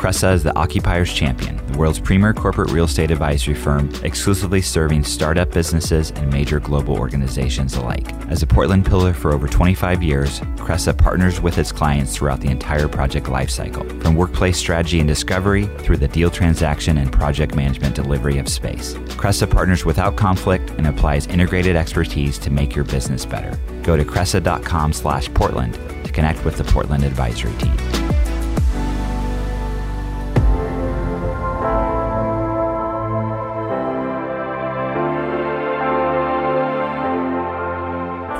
Cresa is the Occupier's Champion, the world's premier corporate real estate advisory firm, exclusively serving startup businesses and major global organizations alike. As a Portland pillar for over 25 years, Cresa partners with its clients throughout the entire project lifecycle, from workplace strategy and discovery through the deal transaction and project management delivery of space. Cresa partners without conflict and applies integrated expertise to make your business better. Go to cresa.com slash Portland to connect with the Portland advisory team.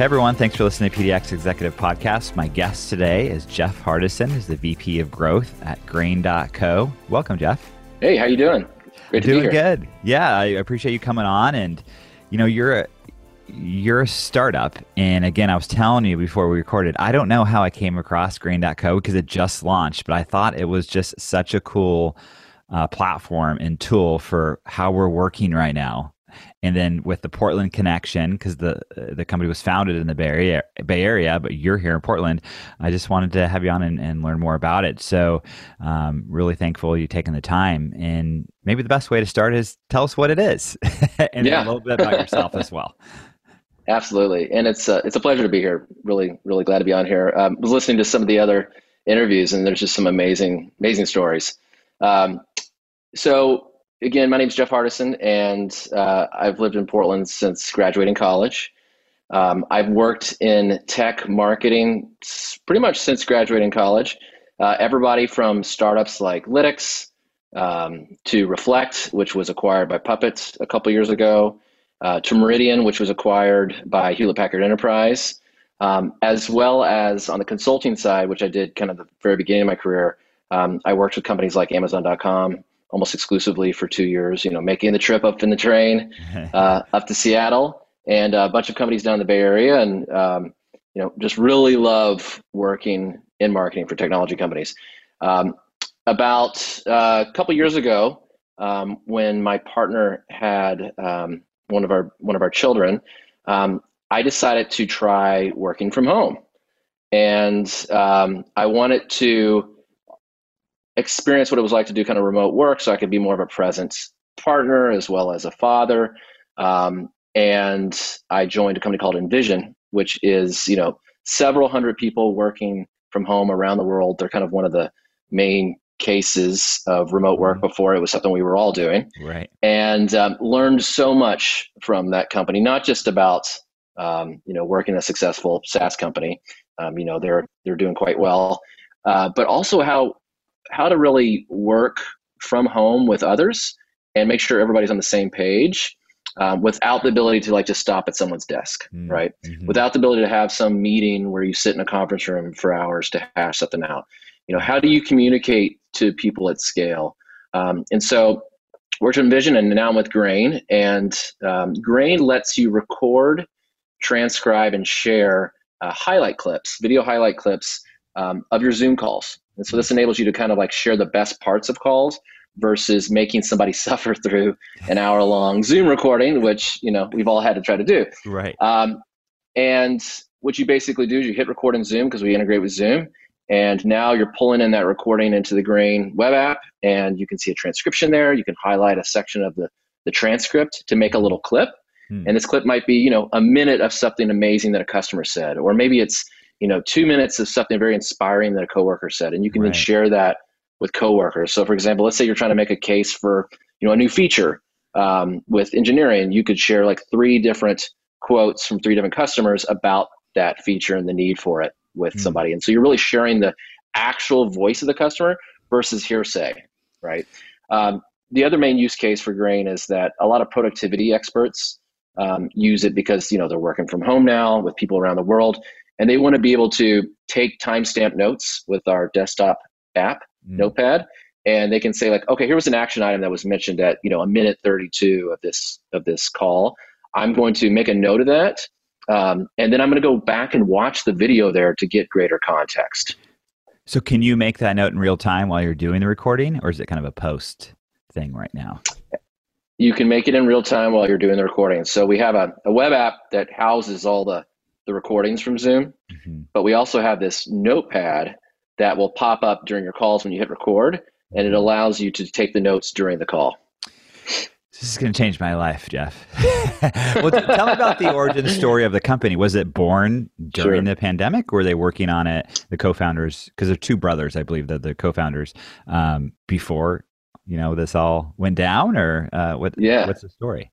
Hey everyone, thanks for listening to PDX Executive Podcast. My guest today is Jeff Hardison, who's the VP of Growth at Grain.co. Welcome, Jeff. Hey, how you doing? Great to doing be here. good. Yeah, I appreciate you coming on. And you know, you're a you're a startup, and again, I was telling you before we recorded, I don't know how I came across Grain.co because it just launched, but I thought it was just such a cool uh, platform and tool for how we're working right now and then with the Portland connection, because the the company was founded in the Bay Area, Bay Area, but you're here in Portland. I just wanted to have you on and, and learn more about it. So, um, really thankful you taking the time. And maybe the best way to start is tell us what it is, and yeah. a little bit about yourself as well. Absolutely, and it's uh, it's a pleasure to be here. Really, really glad to be on here. Um, was listening to some of the other interviews, and there's just some amazing, amazing stories. Um, so again, my name is Jeff Hardison, and uh, I've lived in Portland since graduating college. Um, I've worked in tech marketing pretty much since graduating college. Uh, everybody from startups like Lytics um, to Reflect, which was acquired by Puppet a couple years ago, uh, to Meridian, which was acquired by Hewlett Packard Enterprise, um, as well as on the consulting side, which I did kind of the very beginning of my career. Um, I worked with companies like Amazon.com, almost exclusively for two years. You know, making the trip up in the train uh, up to Seattle, and a bunch of companies down in the Bay Area, and um, you know, just really love working in marketing for technology companies. Um, about uh, a couple years ago, um, when my partner had um, one of our one of our children, um, I decided to try working from home, and um, I wanted to experience what it was like to do kind of remote work so I could be more of a presence partner as well as a father. Um, and I joined a company called InVision, which is, you know, several hundred people working from home around the world. They're kind of one of the main cases of remote work mm-hmm. before it was something we were all doing. Right. And um, learned so much from that company, not just about, um, you know, working a successful SaaS company. Um, you know, they're, they're doing quite well. Uh, but also how how to really work from home with others and make sure everybody's on the same page um, without the ability to like just stop at someone's desk, mm-hmm. right? Without the ability to have some meeting where you sit in a conference room for hours to hash something out. You know, how do you communicate to people at scale? Um, and so, worked to InVision and now I'm with Grain. And um, Grain lets you record, transcribe, and share uh, highlight clips, video highlight clips um, of your Zoom calls. And so this enables you to kind of like share the best parts of calls versus making somebody suffer through an hour long Zoom recording, which, you know, we've all had to try to do. Right. Um, and what you basically do is you hit record in Zoom because we integrate with Zoom. And now you're pulling in that recording into the Grain web app, and you can see a transcription there. You can highlight a section of the, the transcript to make a little clip. Hmm. And this clip might be, you know, a minute of something amazing that a customer said, or maybe it's you know, two minutes of something very inspiring that a coworker said, and you can right. then share that with coworkers. So, for example, let's say you're trying to make a case for you know a new feature um, with engineering, you could share like three different quotes from three different customers about that feature and the need for it with mm. somebody. And so you're really sharing the actual voice of the customer versus hearsay, right? Um, the other main use case for Grain is that a lot of productivity experts um, use it because you know they're working from home now with people around the world and they want to be able to take timestamp notes with our desktop app, mm. Notepad, and they can say like, okay, here was an action item that was mentioned at you know a minute 32 of this of this call. I'm going to make a note of that, um, and then I'm going to go back and watch the video there to get greater context. So, can you make that note in real time while you're doing the recording, or is it kind of a post thing right now? You can make it in real time while you're doing the recording. So, we have a, a web app that houses all the, the recordings from Zoom, mm-hmm. but we also have this notepad that will pop up during your calls when you hit record, and it allows you to take the notes during the call. This is going to change my life, Jeff. well, tell me about the origin story of the company. Was it born during sure. the pandemic? Or were they working on it, the co-founders? Because they're two brothers, I believe, that the co-founders um, before you know this all went down, or uh, what? Yeah. What's the story?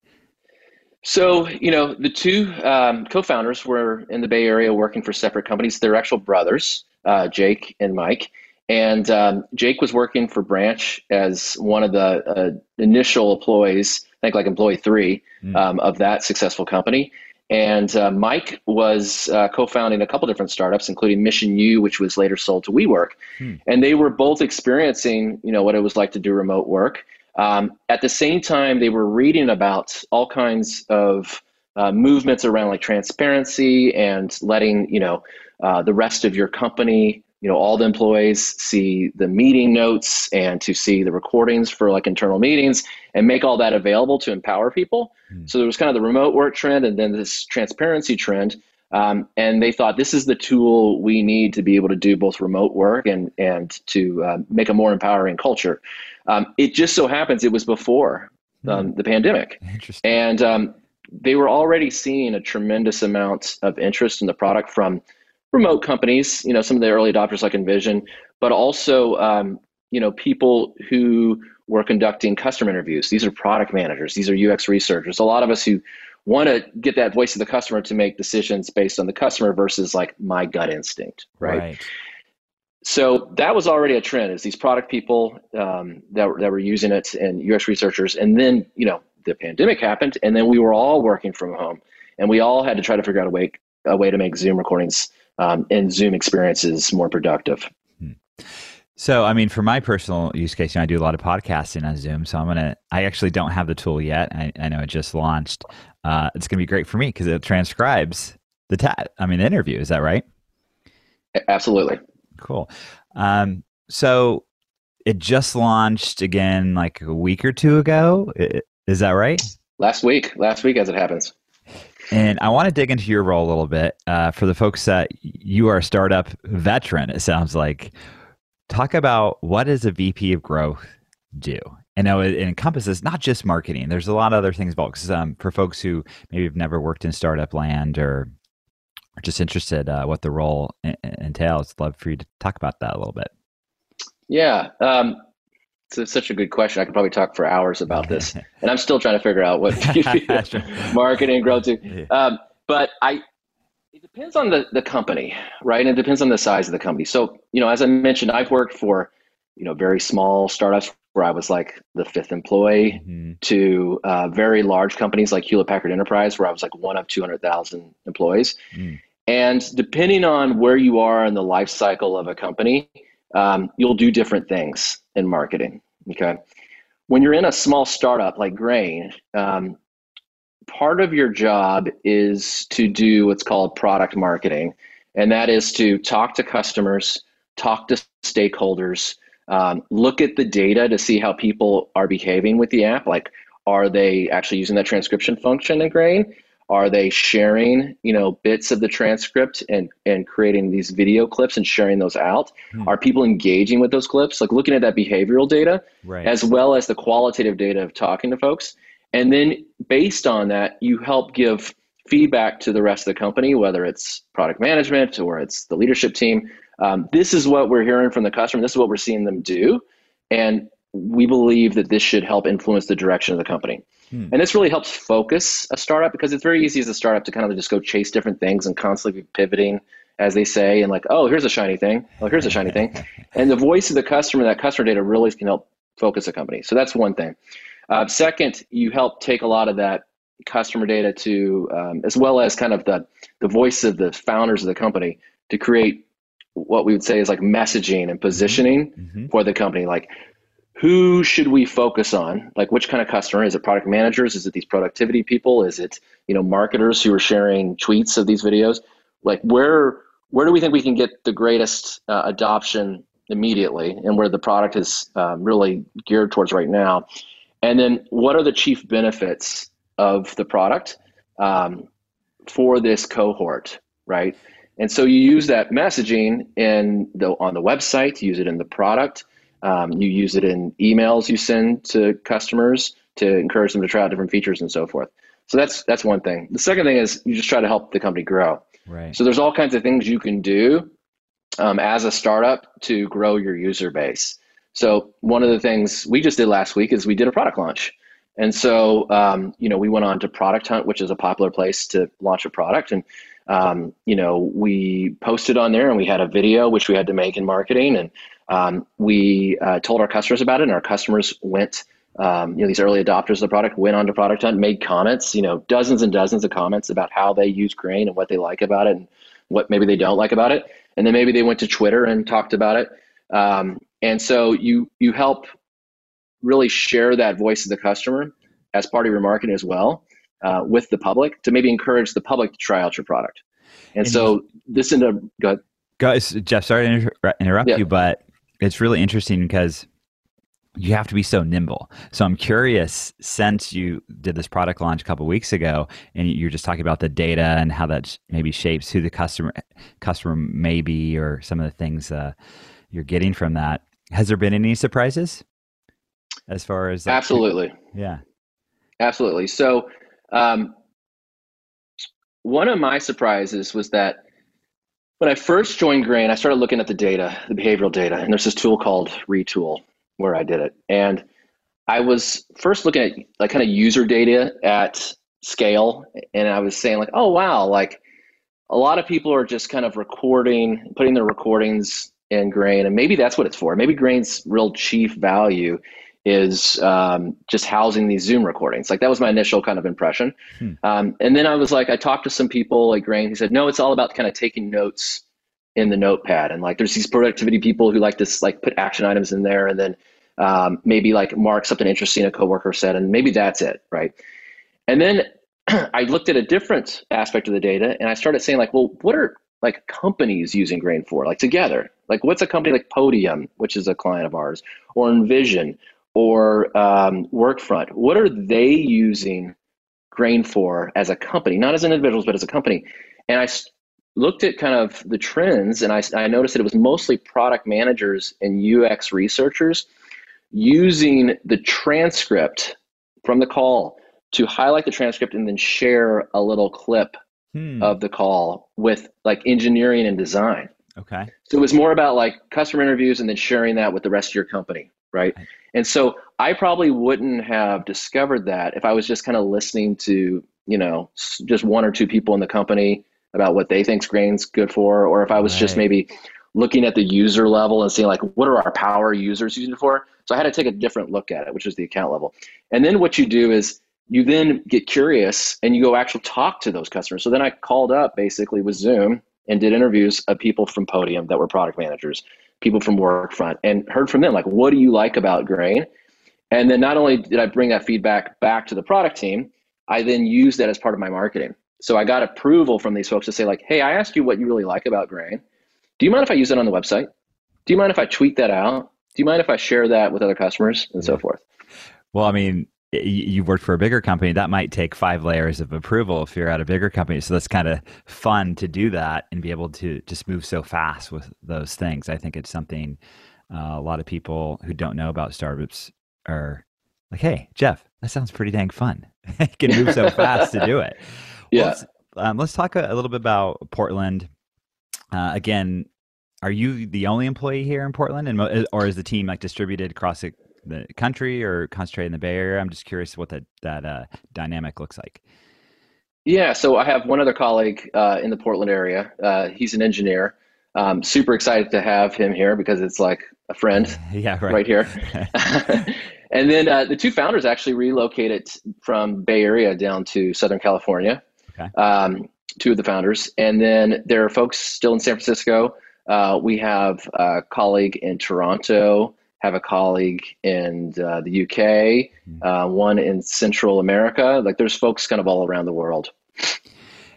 So you know, the two um, co-founders were in the Bay Area working for separate companies. They're actual brothers, uh, Jake and Mike. And um, Jake was working for Branch as one of the uh, initial employees, I think like employee three mm. um, of that successful company. And uh, Mike was uh, co-founding a couple different startups, including Mission U, which was later sold to WeWork. Hmm. And they were both experiencing, you know, what it was like to do remote work. Um, at the same time, they were reading about all kinds of uh, movements around like transparency and letting, you know, uh, the rest of your company you know all the employees see the meeting notes and to see the recordings for like internal meetings and make all that available to empower people mm. so there was kind of the remote work trend and then this transparency trend um, and they thought this is the tool we need to be able to do both remote work and and to uh, make a more empowering culture um, it just so happens it was before um, mm. the pandemic and um, they were already seeing a tremendous amount of interest in the product from remote companies, you know, some of the early adopters like InVision, but also, um, you know, people who were conducting customer interviews. These are product managers. These are UX researchers. A lot of us who want to get that voice of the customer to make decisions based on the customer versus like my gut instinct, right? right. So that was already a trend. Is these product people um, that that were using it and UX researchers, and then you know the pandemic happened, and then we were all working from home, and we all had to try to figure out a way a way to make Zoom recordings um, and Zoom experiences more productive. Hmm. So, I mean, for my personal use case, you know, I do a lot of podcasting on Zoom. So I'm gonna. I actually don't have the tool yet. I, I know it just launched. Uh, it's gonna be great for me because it transcribes the tat. I mean, the interview. Is that right? Absolutely. Cool. Um, so it just launched again like a week or two ago. Is that right? Last week. Last week, as it happens. And I want to dig into your role a little bit uh, for the folks that you are a startup veteran. It sounds like. Talk about what does a VP of growth do? And now it, encompasses not just marketing. There's a lot of other things involved. Because um, for folks who maybe have never worked in startup land or are just interested uh, what the role entails, I'd love for you to talk about that a little bit. Yeah. Um, it's such a good question. I could probably talk for hours about this, and I'm still trying to figure out what marketing growth to. Um, but I, it depends on the the company, right? And it depends on the size of the company. So you know, as I mentioned, I've worked for you know very small startups where I was like the fifth employee mm-hmm. to uh, very large companies like Hewlett Packard Enterprise, where I was like one of two hundred thousand employees. Mm. And depending on where you are in the life cycle of a company, um, you'll do different things in marketing. Okay. When you're in a small startup like Grain, um, part of your job is to do what's called product marketing, and that is to talk to customers, talk to stakeholders, um, look at the data to see how people are behaving with the app. Like, are they actually using that transcription function in Grain? Are they sharing, you know, bits of the transcript and and creating these video clips and sharing those out? Hmm. Are people engaging with those clips? Like looking at that behavioral data, right. as well as the qualitative data of talking to folks, and then based on that, you help give feedback to the rest of the company, whether it's product management or it's the leadership team. Um, this is what we're hearing from the customer. This is what we're seeing them do, and we believe that this should help influence the direction of the company. Hmm. And this really helps focus a startup because it's very easy as a startup to kind of just go chase different things and constantly pivoting, as they say, and like, oh, here's a shiny thing. Oh, here's a shiny thing. And the voice of the customer, that customer data really can help focus a company. So that's one thing. Uh, second, you help take a lot of that customer data to, um, as well as kind of the, the voice of the founders of the company to create what we would say is like messaging and positioning mm-hmm. for the company. Like who should we focus on? Like which kind of customer? Is it product managers? Is it these productivity people? Is it, you know, marketers who are sharing tweets of these videos? Like where where do we think we can get the greatest uh, adoption immediately and where the product is um, really geared towards right now? And then what are the chief benefits of the product um, for this cohort, right? And so you use that messaging in the on the website, use it in the product, um, you use it in emails you send to customers to encourage them to try out different features and so forth. So that's that's one thing. The second thing is you just try to help the company grow. Right. So there's all kinds of things you can do um, as a startup to grow your user base. So one of the things we just did last week is we did a product launch. And so, um, you know, we went on to Product Hunt, which is a popular place to launch a product. And, um, you know, we posted on there and we had a video, which we had to make in marketing. And um, we uh, told our customers about it, and our customers went, um, you know, these early adopters of the product went on to Product Hunt, made comments, you know, dozens and dozens of comments about how they use Grain and what they like about it and what maybe they don't like about it. And then maybe they went to Twitter and talked about it. Um, and so you you help really share that voice of the customer as part of your marketing as well uh, with the public to maybe encourage the public to try out your product. And, and so this ended up, go ahead. Guys, Jeff, sorry to inter- interrupt yeah. you, but it's really interesting because you have to be so nimble. So I'm curious, since you did this product launch a couple weeks ago, and you're just talking about the data and how that maybe shapes who the customer customer may be, or some of the things uh, you're getting from that. Has there been any surprises as far as like, absolutely? Yeah, absolutely. So um, one of my surprises was that when I first joined Grain, I started looking at the data, the behavioral data, and there's this tool called Retool where I did it. And I was first looking at like kind of user data at scale, and I was saying like, oh wow, like a lot of people are just kind of recording, putting their recordings in Grain, and maybe that's what it's for. Maybe Grain's real chief value is um, just housing these Zoom recordings. Like that was my initial kind of impression. Hmm. Um, and then I was like, I talked to some people like Grain. He said, no, it's all about kind of taking notes in the notepad. And like, there's these productivity people who like to like put action items in there and then um, maybe like mark something interesting a coworker said, and maybe that's it, right? And then I looked at a different aspect of the data and I started saying like, well, what are like companies using Grain for, like together? Like what's a company like Podium, which is a client of ours, or InVision, or um, Workfront, what are they using Grain for as a company, not as individuals, but as a company? And I looked at kind of the trends and I, I noticed that it was mostly product managers and UX researchers using the transcript from the call to highlight the transcript and then share a little clip hmm. of the call with like engineering and design. Okay. So it was more about like customer interviews and then sharing that with the rest of your company, right? And so I probably wouldn't have discovered that if I was just kind of listening to, you know, just one or two people in the company about what they think's grain's good for, or if I was right. just maybe looking at the user level and seeing like what are our power users using it for. So I had to take a different look at it, which is the account level. And then what you do is you then get curious and you go actually talk to those customers. So then I called up basically with Zoom and did interviews of people from Podium that were product managers, people from Workfront, and heard from them like, what do you like about Grain? And then not only did I bring that feedback back to the product team, I then used that as part of my marketing. So I got approval from these folks to say like, hey, I asked you what you really like about Grain. Do you mind if I use it on the website? Do you mind if I tweet that out? Do you mind if I share that with other customers and so forth? Well, I mean, you've worked for a bigger company that might take five layers of approval if you're at a bigger company. So that's kind of fun to do that and be able to just move so fast with those things. I think it's something uh, a lot of people who don't know about startups are like hey jeff that sounds pretty dang fun. You can move so fast to do it. Yeah. Well, let's, um, let's talk a, a, little bit about portland. Uh, again are you the only employee here in portland? And or is the team like distributed across the the country or concentrated in the Bay Area? I'm just curious what that that uh, dynamic looks like. Yeah, so I have one other colleague uh, in the Portland area. Uh, he's an engineer. Um, super excited to have him here because it's like a friend. yeah, right, right here. and then uh, the two founders actually relocated from Bay Area down to Southern California. Okay. Um, two of the founders, and then there are folks still in San Francisco. Uh, we have a colleague in Toronto have a colleague in uh, the UK, hmm. uh, one in Central America. Like there's folks kind of all around the world.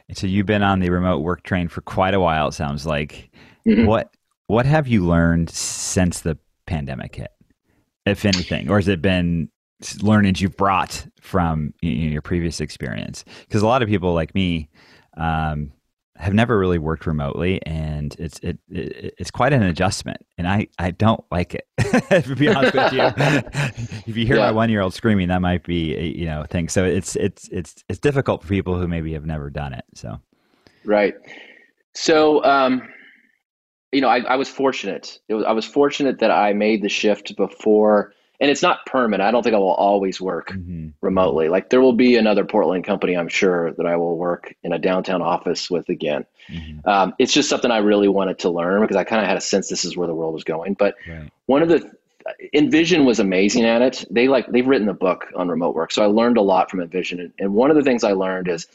And so you've been on the remote work train for quite a while. It sounds like. Mm-hmm. What What have you learned since the pandemic hit, if anything, or has it been learnings you've brought from your previous experience? Because a lot of people like me. Um, have never really worked remotely, and it's it, it, it's quite an adjustment, and I I don't like it. to be honest with you, if you hear yeah. my one year old screaming, that might be a, you know thing. So it's it's it's it's difficult for people who maybe have never done it. So right. So um, you know, I, I was fortunate. Was, I was fortunate that I made the shift before and it's not permanent. I don't think I will always work mm-hmm. remotely. Like there will be another Portland company, I'm sure, that I will work in a downtown office with again. Mm-hmm. Um, it's just something I really wanted to learn because I kind of had a sense this is where the world was going. But right. one of the InVision was amazing at it. They like they've written a book on remote work, so I learned a lot from InVision. And one of the things I learned is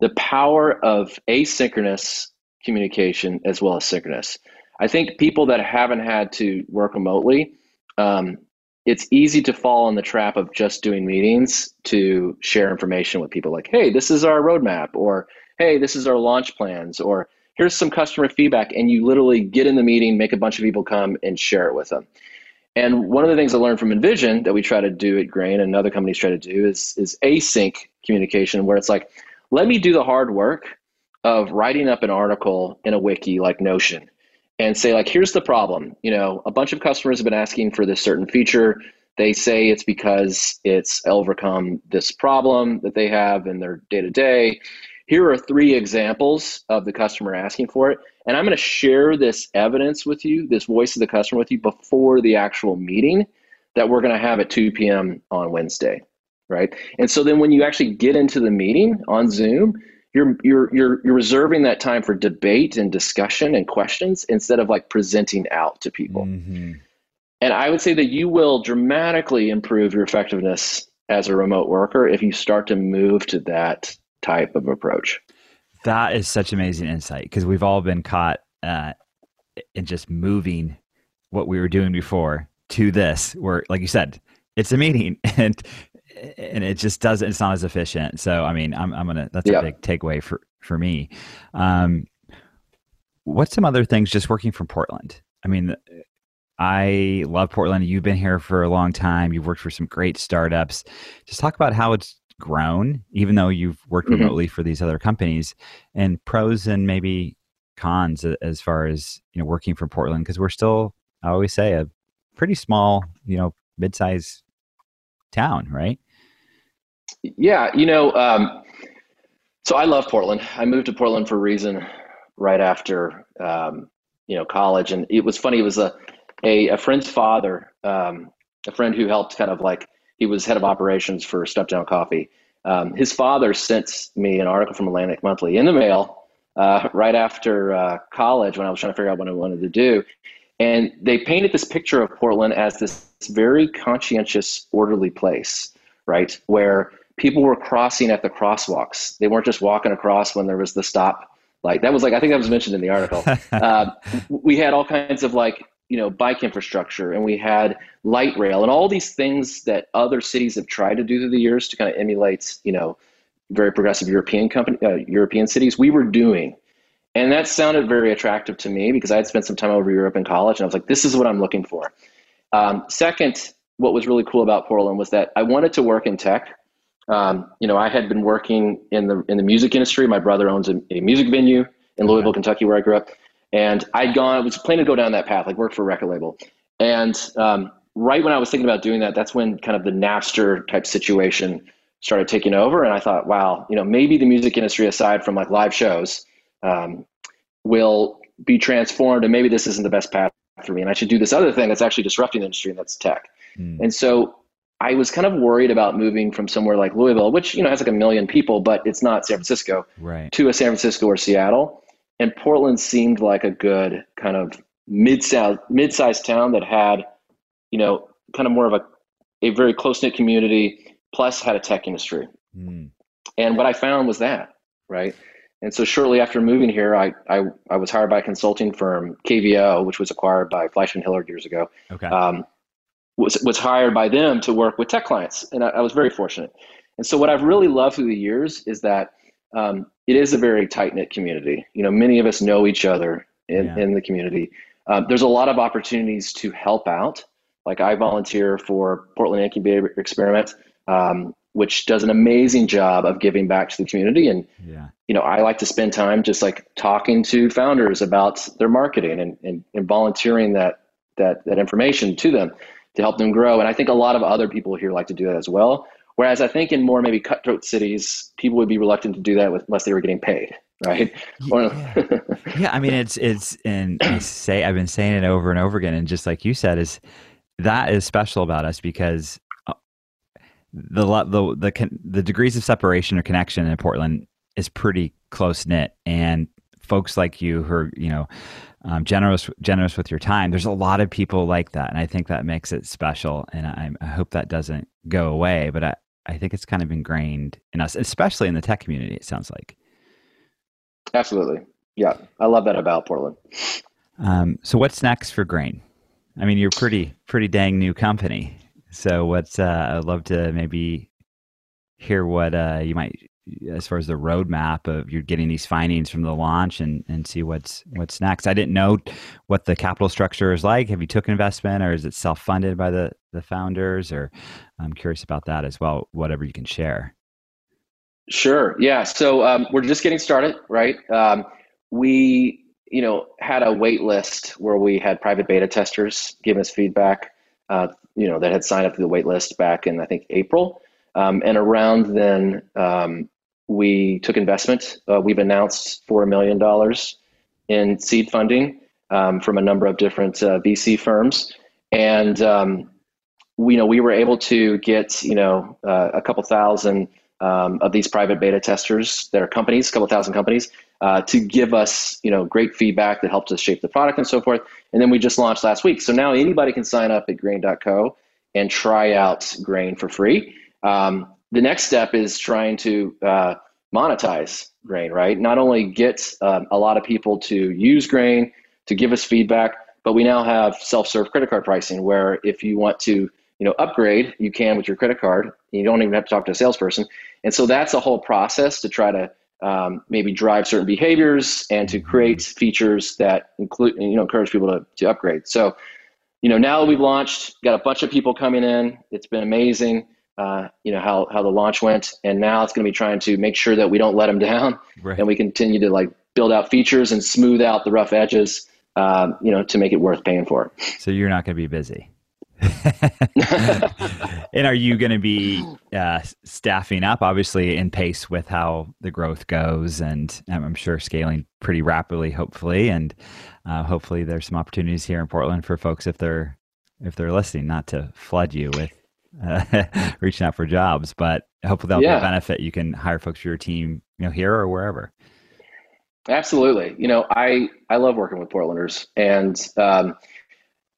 the power of asynchronous communication as well as synchronous. I think people that haven't had to work remotely um, it's easy to fall in the trap of just doing meetings to share information with people like, hey, this is our roadmap, or hey, this is our launch plans, or here's some customer feedback. And you literally get in the meeting, make a bunch of people come and share it with them. And one of the things I learned from InVision that we try to do at Grain and other companies try to do is, is async communication, where it's like, let me do the hard work of writing up an article in a wiki like Notion and say like here's the problem. You know a bunch of customers have been asking for this certain feature. They say it's because it's overcome this problem that they have in their day to day here are three examples of the customer asking for it and i'm going to share this evidence with you this voice of the customer with you before the actual meeting that we're going to have at 2 p.m on wednesday right? And so then when you actually get into the meeting on zoom you're you're you're you're reserving that time for debate and discussion and questions instead of like presenting out to people. Mm-hmm. And I would say that you will dramatically improve your effectiveness as a remote worker if you start to move to that type of approach. That is such amazing insight because we've all been caught uh, in just moving what we were doing before to this, where, like you said, it's a meeting and and it just doesn't it's not as efficient. So i mean i'm, I'm gonna that's a big takeaway for for me. Um what's some other things just working from portland? I mean i love portland. You've been here for a long time. You've worked for some great startups. Just talk about how it's grown even though you've worked mm-hmm. remotely for these other companies and pros and maybe cons as far as you know working from portland because we're still i always say a pretty small you know mid-size town right yeah, you know, um, so I love Portland. I moved to Portland for a reason right after um, you know college, and it was funny. It was a a, a friend's father, um, a friend who helped kind of like he was head of operations for Stumptown Coffee. Um, his father sent me an article from Atlantic Monthly in the mail uh, right after uh, college when I was trying to figure out what I wanted to do. And they painted this picture of Portland as this very conscientious, orderly place, right? Where people were crossing at the crosswalks. They weren't just walking across when there was the stop light. That was like I think that was mentioned in the article. uh, we had all kinds of like you know bike infrastructure, and we had light rail, and all these things that other cities have tried to do through the years to kind of emulate you know very progressive European company uh, European cities. We were doing. And that sounded very attractive to me because I had spent some time over Europe in college, and I was like, "This is what I'm looking for." Um, second, what was really cool about Portland was that I wanted to work in tech, um, you know, I had been working in the in the music industry. My brother owns a, a music venue in Louisville, Kentucky, where I grew up, and I'd gone. I was planning to go down that path, like work for a record label. And um, right when I was thinking about doing that, that's when kind of the Napster type situation started taking over, and I thought, wow, you know, maybe the music industry, aside from like live shows, um, will be transformed, and maybe this isn't the best path for me, and I should do this other thing that's actually disrupting the industry, and that's tech. Mm. And so I was kind of worried about moving from somewhere like Louisville, which you know has like a million people, but it's not San Francisco, right. to a San Francisco or Seattle. And Portland seemed like a good kind of mid-sized mid-sized town that had, you know, kind of more of a a very close knit community, plus had a tech industry. Mm. And what I found was that right. And so shortly after moving here, I, I, I was hired by a consulting firm, KVO, which was acquired by Fleishman Hillard years ago. Okay. Um, was was hired by them to work with tech clients, and I, I was very fortunate. And so what I've really loved through the years is that um, it is a very tight knit community. You know, many of us know each other in, yeah. in the community. Um, there's a lot of opportunities to help out. Like I volunteer for Portland Incubator Experiment, um, which does an amazing job of giving back to the community. And yeah. you know, I like to spend time just like talking to founders about their marketing and, and, and volunteering that that that information to them to help them grow. And I think a lot of other people here like to do that as well. Whereas I think in more maybe cutthroat cities, people would be reluctant to do that with, unless they were getting paid, right? Yeah. yeah, I mean it's it's and I say I've been saying it over and over again, and just like you said, is that is special about us because uh, the the the the degrees of separation or connection in Portland is pretty close knit, and folks like you who are you know um, generous generous with your time. There's a lot of people like that, and I think that makes it special. And I, I hope that doesn't go away. But I, I think it's kind of ingrained in us, especially in the tech community. It sounds like. Absolutely, yeah, I love that about Portland. Um, so what's next for Grain? I mean, you're pretty pretty dang new company. So what's uh, I'd love to maybe hear what uh, you might as far as the roadmap of you're getting these findings from the launch and, and see what's what's next. I didn't know what the capital structure is like. Have you took investment or is it self funded by the the founders? Or I'm curious about that as well. Whatever you can share. Sure. Yeah. So um, we're just getting started, right? Um, we you know had a wait list where we had private beta testers give us feedback. Uh, you know that had signed up to the wait list back in I think April. Um, and around then, um, we took investment. Uh, we've announced $4 million in seed funding um, from a number of different uh, VC firms. And um, we, you know, we were able to get you know uh, a couple thousand um, of these private beta testers that are companies, a couple thousand companies, uh, to give us you know great feedback that helped us shape the product and so forth. And then we just launched last week, so now anybody can sign up at Grain.co and try out Grain for free. Um, the next step is trying to uh, monetize grain, right? Not only get um, a lot of people to use grain, to give us feedback, but we now have self-serve credit card pricing where if you want to you know upgrade you can with your credit card. You don't even have to talk to a salesperson. And so that's a whole process to try to um, maybe drive certain behaviors and to create features that include you know encourage people to, to upgrade. So you know now that we've launched got a bunch of people coming in. It's been amazing uh, you know how how the launch went, and now it's going to be trying to make sure that we don't let them down, right. and we continue to like build out features and smooth out the rough edges, um, you know, to make it worth paying for. So you're not going to be busy. and are you going to be uh, staffing up, obviously, in pace with how the growth goes, and I'm sure scaling pretty rapidly, hopefully, and uh, hopefully there's some opportunities here in Portland for folks if they're if they're listening, not to flood you with uh, reaching out for jobs, but hopefully that'll yeah. be a benefit. You can hire folks for your team, you know, here or wherever. Absolutely. You know, I I love working with Portlanders, and um,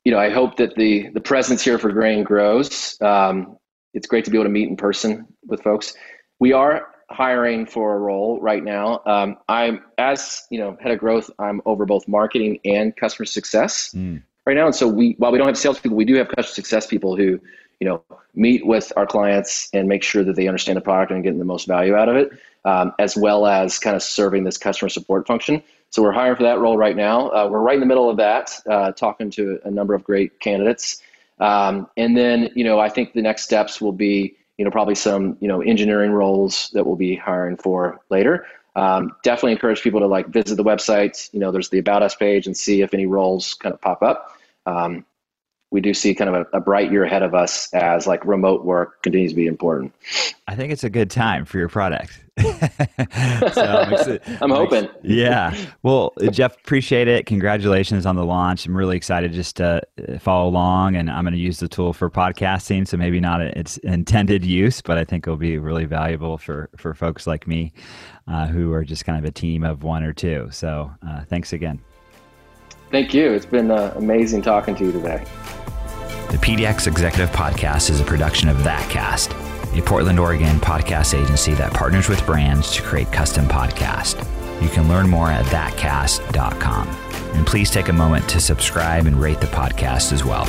you know, I hope that the the presence here for Grain grows. Um, it's great to be able to meet in person with folks. We are hiring for a role right now. Um, I'm as you know head of growth. I'm over both marketing and customer success mm. right now, and so we while we don't have salespeople, we do have customer success people who you know, meet with our clients and make sure that they understand the product and getting the most value out of it, um, as well as kind of serving this customer support function. So we're hiring for that role right now. Uh, we're right in the middle of that, uh, talking to a number of great candidates. Um, and then, you know, I think the next steps will be, you know, probably some, you know, engineering roles that we'll be hiring for later. Um, definitely encourage people to like visit the website. You know, there's the About Us page and see if any roles kind of pop up. Um, we do see kind of a, a, bright year ahead of us as like remote work continues to be important. I think it's a good time for your product. so I'm, I'm hoping. yeah. Well, Jeff, appreciate it. Congratulations on the launch. I'm really excited just to uh, follow along, and I'm going to use the tool for podcasting. So maybe not its intended use, but I think it'll be really valuable for for folks like me uh, who are just kind of a team of one or two. So uh, thanks again. Thank you. It's been uh, amazing talking to you today. The PDX Executive Podcast is a production of ThatCast, a Portland, Oregon podcast agency that partners with brands to create custom podcasts. You can learn more at thatcast.com. And please take a moment to subscribe and rate the podcast as well.